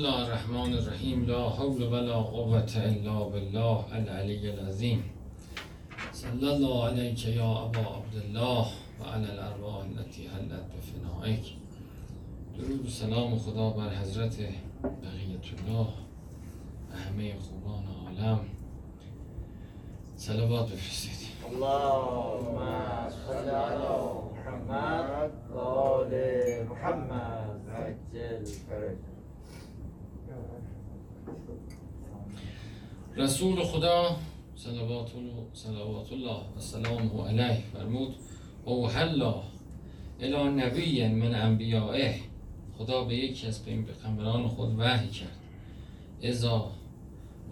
الله الرحمن الرحیم لا حول ولا قوة الا بالله العلی العظیم صلی الله علیک یا ابا عبدالله و علی الارواح التي حلت بفنائک درود و سلام خدا بر حضرت بقیت الله و همه خوبان عالم صلوات بفرستید اللهم صل على محمد و آل محمد عجل فرجهم رسول خدا صلوات الله و سلامه علیه فرمود اوحلا الى نبی من انبیائه خدا به یکی از پیغمبران خود وحی کرد. ازا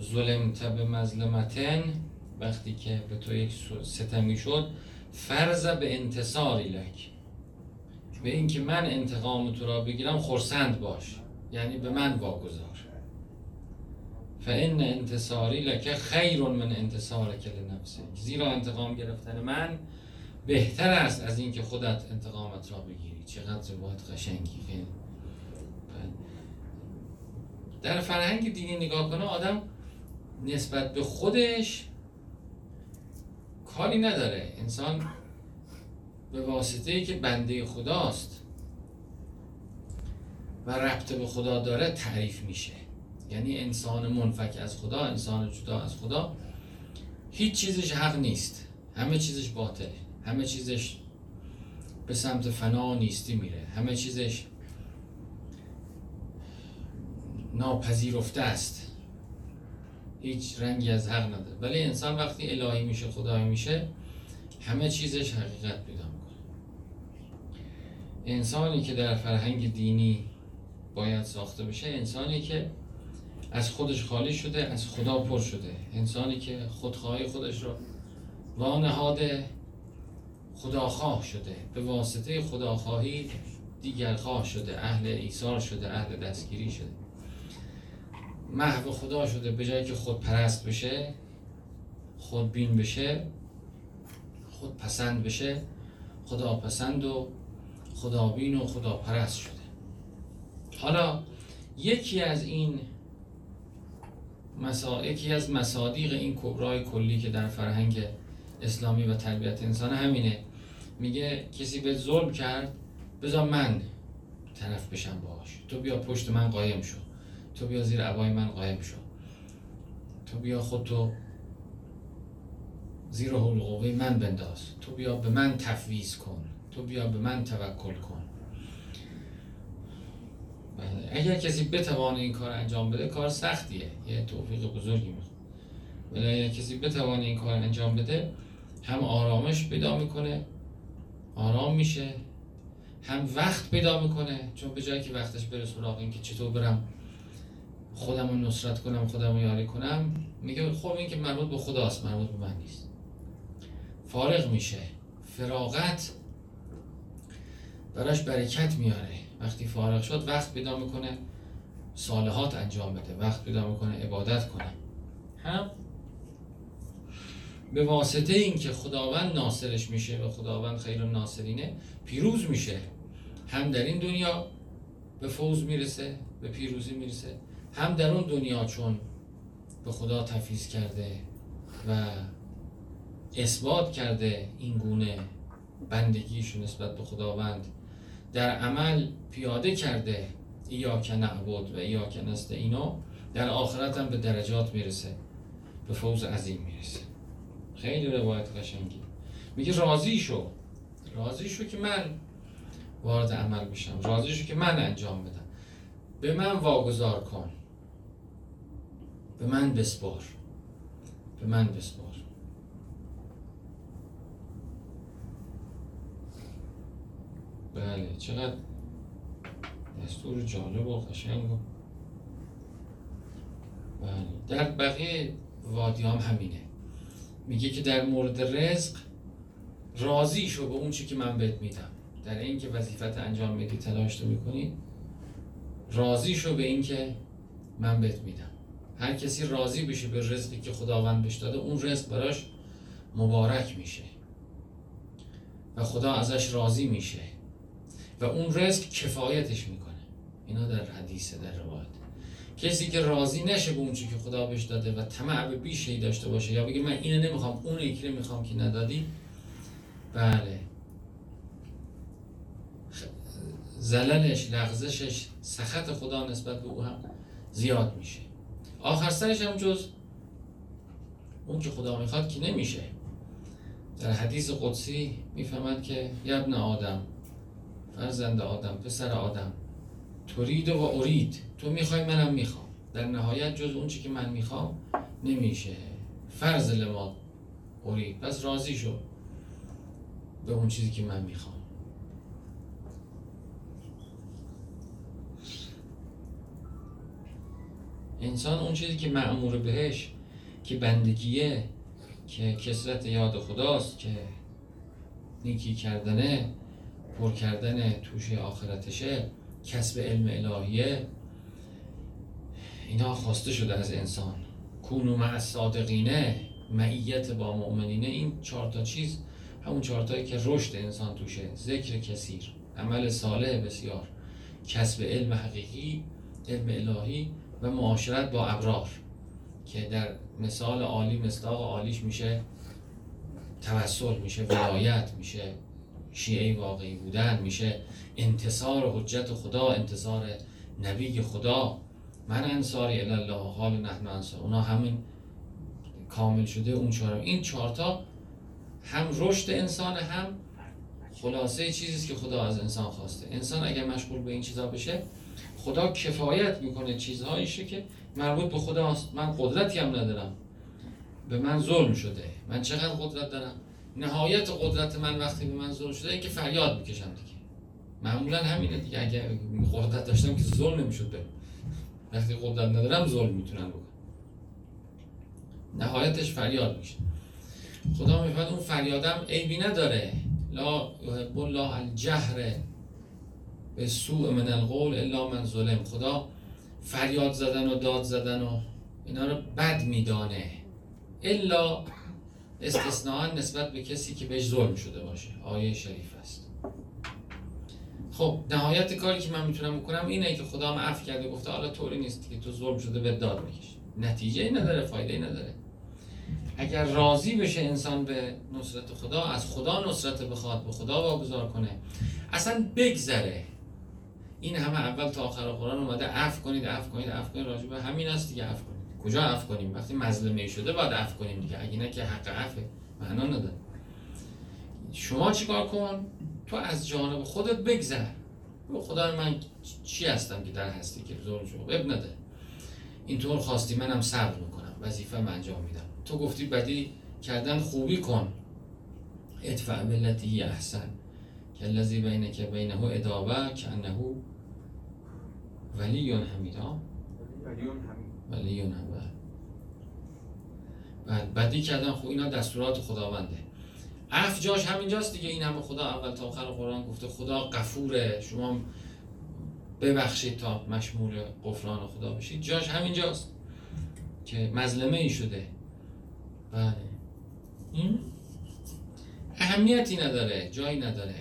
ظلمت به مظلمتن وقتی که به تو یک ستمی شد فرض به انتصاری لک به اینکه من انتقام تو را بگیرم خرسند باش. یعنی به من واگذار. فان انتصاری لک خیر من انتصارک لنفسک زیرا انتقام گرفتن من بهتر است از اینکه خودت انتقامت را بگیری. چقدر روایت قشنگی خیلی در فرهنگ دینی نگاه کنه آدم نسبت به خودش کاری نداره. انسان به واسطه ای که بنده خداست و ربط به خدا داره تعریف میشه. یعنی انسان منفک از خدا انسان جدا از خدا. هیچ چیزش حق نیست. همه چیزش باطله. همه چیزش به سمت فنا نیستی میره. همه چیزش ناپذیرفته است. هیچ رنگی از حق نداره. ولی انسان وقتی الهی میشه خدایی میشه همه چیزش حقیقت پیدا می‌کنه. انسانی که در فرهنگ دینی باید ساخته بشه انسانی که از خودش خالی شده از خدا پر شده. انسانی که خودخواهی خودش رو وانهاده خداخواه شده. به واسطه خداخواهی دیگر خواه شده. اهل ایثار شده اهل دستگیری شده. محو خدا شده. به جایی که خود پرست بشه خود بین بشه خود پسند بشه خدا پسند و خدا بین و خدا پرست شده. حالا یکی از این مسا... یکی از مصادیق این کبرای کلی که در فرهنگ اسلامی و تربیت انسان همینه. میگه کسی به ظلم کرد بذار من طرف بشم باش تو بیا پشت من قایم شو. تو بیا زیر عبای من قایم شو. تو بیا خودتو زیر حلقوه من بنداز. تو بیا به من تفویض کن. تو بیا به من توکل کن. اگر کسی بتوانه این کار انجام بده کار سختیه. یه توفیق بزرگی می‌خواد ولی اگر کسی بتوانه این کار انجام بده هم آرامش پیدا می‌کنه آرام میشه هم وقت پیدا می‌کنه. چون به جایی که وقتش بره سراغ این که چطور برم خودم رو نصرت کنم خودم رو یاری کنم میگه خب این که مربوط به خداست مربوط به من نیست. فارغ میشه. فراغت براش برکت میاره. وقتی فارغ شد وقت پیدا می‌کنه صالحات انجام بده. وقت پیدا می‌کنه عبادت کنه. هم؟ به واسطه اینکه خداوند ناصرش میشه و خداوند خیر ناصرینه پیروز میشه. هم در این دنیا به فوز می‌رسه به پیروزی می‌رسه. هم در اون دنیا چون به خدا تفیز کرده و اثبات کرده این گونه بندگیش نسبت به خداوند. در عمل پیاده کرده که نعبد و که نست اینو در آخرت هم به درجات می‌رسه به فوز عظیم می‌رسه. خیلی روایت قشنگی. میگه راضی شو. راضی شو که من وارد عمل بشم. راضی شو که من انجام بدم. به من واگذار کن. به من بسپار. به من بسپار. بله چقدر دستور جالب و قشنگ و بله در بقیه وادی هم همینه. میگه که در مورد رزق راضی شو به اون چی که من بهت میدم. در این که وظیفت انجام میدی تلاش تو می‌کنی راضی شو به این که من بهت میدم. هر کسی راضی بشه به رزقی که خداوند بهش داده اون رزق براش مبارک میشه. و خدا ازش راضی میشه. و اون رزق کفایتش می‌کنه. اینا در حدیثه در روایت. کسی که راضی نشه به اون که خدا بهش داده و طمع به بیشی داشته باشه یا بگه من اینو نمی‌خوام اون یکی رو می‌خوام که ندادی بله. زللش لغزشش سخط خدا نسبت به او هم زیاد میشه. آخر سرش هم جز اون که خدا می‌خواد که نمیشه. در حدیث قدسی می‌فهمد که یبن آدم. فرزند آدم پسر آدم. ترید و ارید. تو می‌خوای منم می‌خوام. در نهایت جز اون چی که من می‌خوام نمیشه. فرض لما ارید. پس راضی شو. به اون چیزی که من می‌خوام. انسان اون چیزی که معمور بهش که بندگیه که کسرت یاد خداست که نیکی کردنه پر کردن توشه آخرتشه کسب علم الهیه. اینا خواسته شده از انسان. کونو مع صادقینه معیت با مؤمنینه این چهار تا چیز همون چهار تایی که رشد انسان توشه. ذکر کثیر عمل صالح بسیار. کسب علم حقیقی علم الهی و معاشرت با ابرار. که در مثال عالی مصداق عالیش میشه توسل میشه ولایت میشه شیعه واقعی بودن میشه انتصار حجت خدا انتصار نبی خدا. من انصاری الله حال نحن انصار. اونا همین کامل شده اون چهارم این چهارتا هم رشد انسان هم خلاصه چیزی که خدا از انسان خواسته. انسان اگر مشغول به این چیزا بشه خدا کفایت می‌کنه چیزهاییشه که مربوط به خداست. من قدرتی هم ندارم. به من ظلم شده. من چقدر قدرت دارم؟ نهایت قدرت من وقتی به من ظلم شده که فریاد می‌کشم دیگه. معمولا همینه دیگه. اگر قدرت داشتم که ظلم نمی‌شد به وقتی قدرت ندارم ظلم می‌تونم بکنم. نهایتش فریاد میشه خدا میفهد اون فریادم عیبی نداره. لا یحب الله الجهر به سوء من القول الا من ظلم. خدا فریاد زدن و داد زدن و اینا رو بد میدانه. الا استثناء نسبت به کسی که بهش ظلم شده باشه. آیه شریف است. خب نهایت کاری که من می‌تونم بکنم اینه که خدا هم عفو کرده گفته حالا طوری نیست که تو ظلم شده به داد بکش. نتیجه ای نداره فایده ای نداره. اگر راضی بشه انسان به نصرت خدا از خدا نصرت بخواد به خدا واگذار کنه. اصلا بگذره. این همه اول تا آخر قرآن اومده عفو کنید عفو کنید عفو کنید. راجع به همین است دیگه عفو کجا عفو کنیم؟ وقتی مظلومه شده باید عفو کنیم دیگه. اگه نه که حق عفو معنا نداره. شما چیکار کن؟ تو از جانب خودت بگذر. بگو خدا من چی هستم که در هستی که ظلم شو اب نداره اینطور خواستی منم صبر می‌کنم. وظیفه من انجام میدم. تو گفتی بدی کردن خوبی کن. ادفع بلتی احسن. که الذی بین که بینه ادابه که انه ولی حمیدا ولی هم بعد بدی کردن خوب اینا دستورات خداونده. عف جاش همینجاست دیگه این همه خدا اول تا آخر قرآن گفته خدا غفوره. شما ببخشید تا مشمول غفران خدا بشید. جاش همینجاست که مظلمه ای شده. بله. اهمیتی نداره جایی نداره.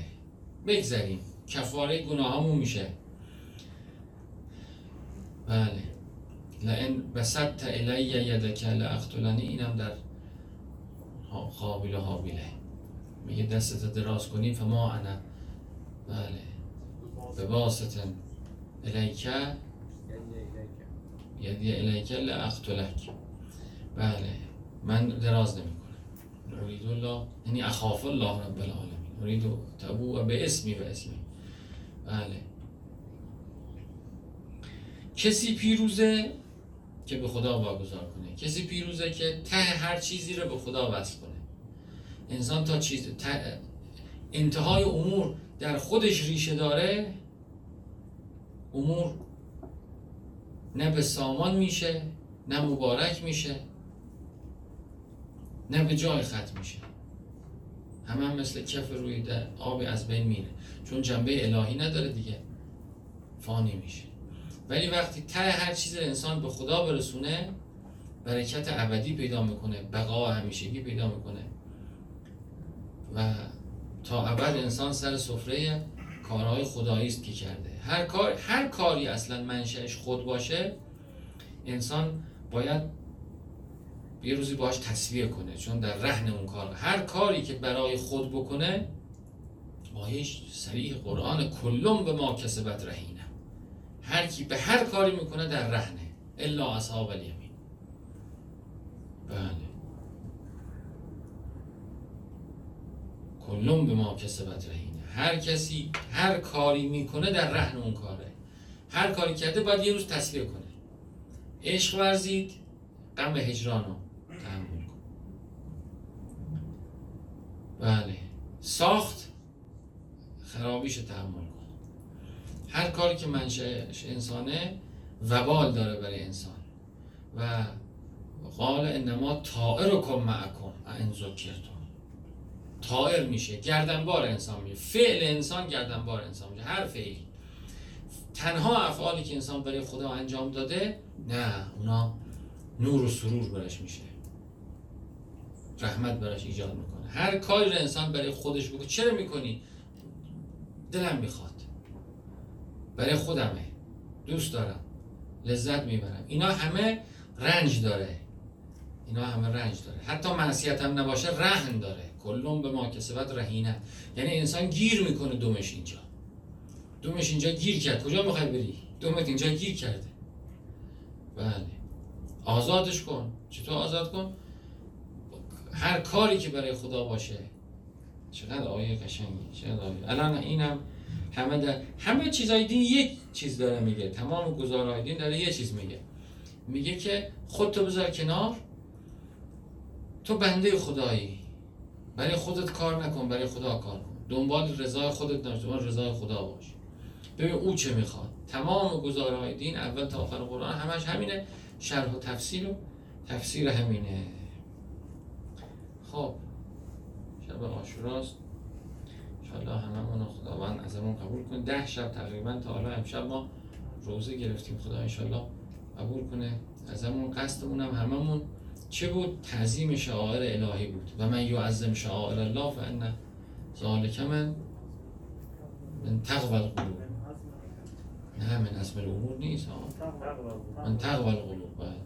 بگذاریم کفاره گناه همون میشه. بله. لئن بسطت الی یدک لاقتلنی اینم در قابل و حابیله میگه دستت دراز کنی فما انا. بله. به واسطن الیک؟ یدی الیک لاقتلک بله. من دراز نمی کنم اريد الله یعنی اخاف الله رب العالمین. اريد تبوء به اسمی و اسمی. بله. کسی پیروزه که به خدا واگذار کنه. کسی پیروزه که ته هر چیزی رو به خدا وصل کنه. انسان تا چیز انتهای امور در خودش ریشه داره امور نه به سامان میشه نه مبارک میشه نه به جای ختم میشه. همه هم مثل کف روی در آب از بین میره. چون جنبه الهی نداره دیگه. فانی میشه. ولی وقتی ته هر چیز انسان به خدا برسونه برکت ابدی پیدا می‌کنه بقا همیشگی پیدا می‌کنه. و تا ابد انسان سر سفره کارهای خدایی است که کرده. هر کار هر کاری اصلا منشأش خود باشه انسان باید یه روزی باش تصویه کنه چون در رهن اون کار. هر کاری که برای خود بکنه آیش سریع قرآن کلم به ما کسبت رهینه. هر کی به هر کاری می‌کنه در رهنه الا اصحاب الیمین. بله. کلم به ما کسبت رهینه. هر کسی هر کاری می‌کنه در رهن اون کاره. هر کاری کرده باید یه روز تصویه کنه. عشق ورزید غم هجران رو تحمل کن. بله. ساخت خرابیش تحمل کن. هر کاری که منشأش انسانه وبال داره برای انسان. و قال انما طائرکم معکم ان ذکرتم. طائر میشه گردنبار انسان میشه. فعل انسان گردنبار انسان میشه هر فعلی. تنها افعالی که انسان برای خدا انجام داده نه اونا نور و سرور برش میشه. رحمت برش ایجاد می‌کنه. هر کاری رو انسان برای خودش بکنه چرا می‌کنی؟ دلم می‌خواد. برای خودمه. دوست دارم. لذت می‌برم. اینا همه رنج داره. اینا همه رنج داره. حتی معصیت هم نباشه رهن داره. کلون به ما کسبت رهینه. یعنی انسان گیر می‌کنه دومش اینجا. دومش اینجا گیر کرد. کجا می‌خوای بری؟ دومت اینجا گیر کرده. بله. آزادش کن. چطور آزاد کن؟ هر کاری که برای خدا باشه. چقدر آیه قشنگی. چقدر آیه. الان اینم همه در همه چیزای دین یک چیز داره میگه. تمام گزارهای دین داره یه چیز میگه. میگه که خودتو بذار کنار تو بنده خدایی. برای خودت کار نکن برای خدا کار کن. دنبال رضای خودت نباش دنبال رضای خدا باش. ببین او چه می‌خواد. تمام گزارهای دین اول تا آخر قرآن همش همینه. شرح و تفسیر و تفسیر همینه. خب شب عاشوراست انشاءالله هممون خداوند ازمون قبول کنه. ده شب تقریبا تا حالا امشب ما روزه گرفتیم. خدا انشاءالله قبول کنه. ازمون قصدمون هم هممون چه بود؟ تعظیم شعائر الهی بود. و من یعظم شعائر الله فان ذالک من من تقوى القلوب. نه من اسم الامور نیست ها من تقوى القلوب بله.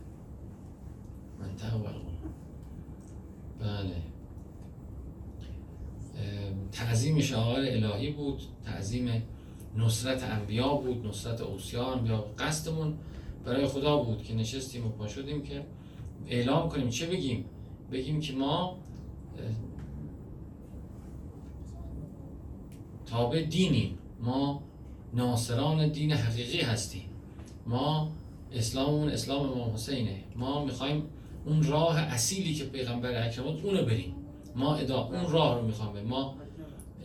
من تقوى القلوب. بله. تعظیم شعائر الهی بود تعظیم نصرت انبیا بود نصرت اوسیا انبیا قصدمون برای خدا بود که نشستیم و پا شدیم که اعلام کنیم. چه بگیم؟ بگیم که ما تابع دینیم. ما ناصران دین حقیقی هستیم. ما اسلاممون اسلام امام حسینه. ما می‌خوایم اون راه اصیلی که پیغمبر اکرم بود اونو بریم. ما ادا اون راه رو می‌خوام بریم ما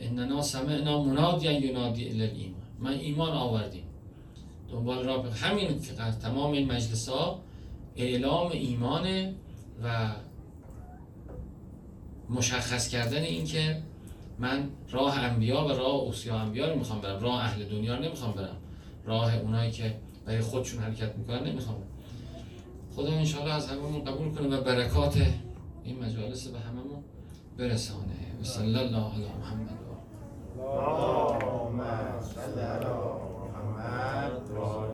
اننا سمعنا منادیا ینادی الی ایمان ما ایمان آوردیم. دنبال راه همین که تمام این مجلس ها اعلام ایمانه و مشخص کردن این که من راه انبیا و راه اوسیا انبیا رو می‌خوام برم. راه اهل دنیا رو نمی‌خوام برم. راه اونایی که برای خودشون حرکت می‌کنن نمی‌خوام خدا انشاءالله از هممون قبول کنه و برکات این مجالس به هممون برسانه صلى الله على محمد. اللهم صل على محمد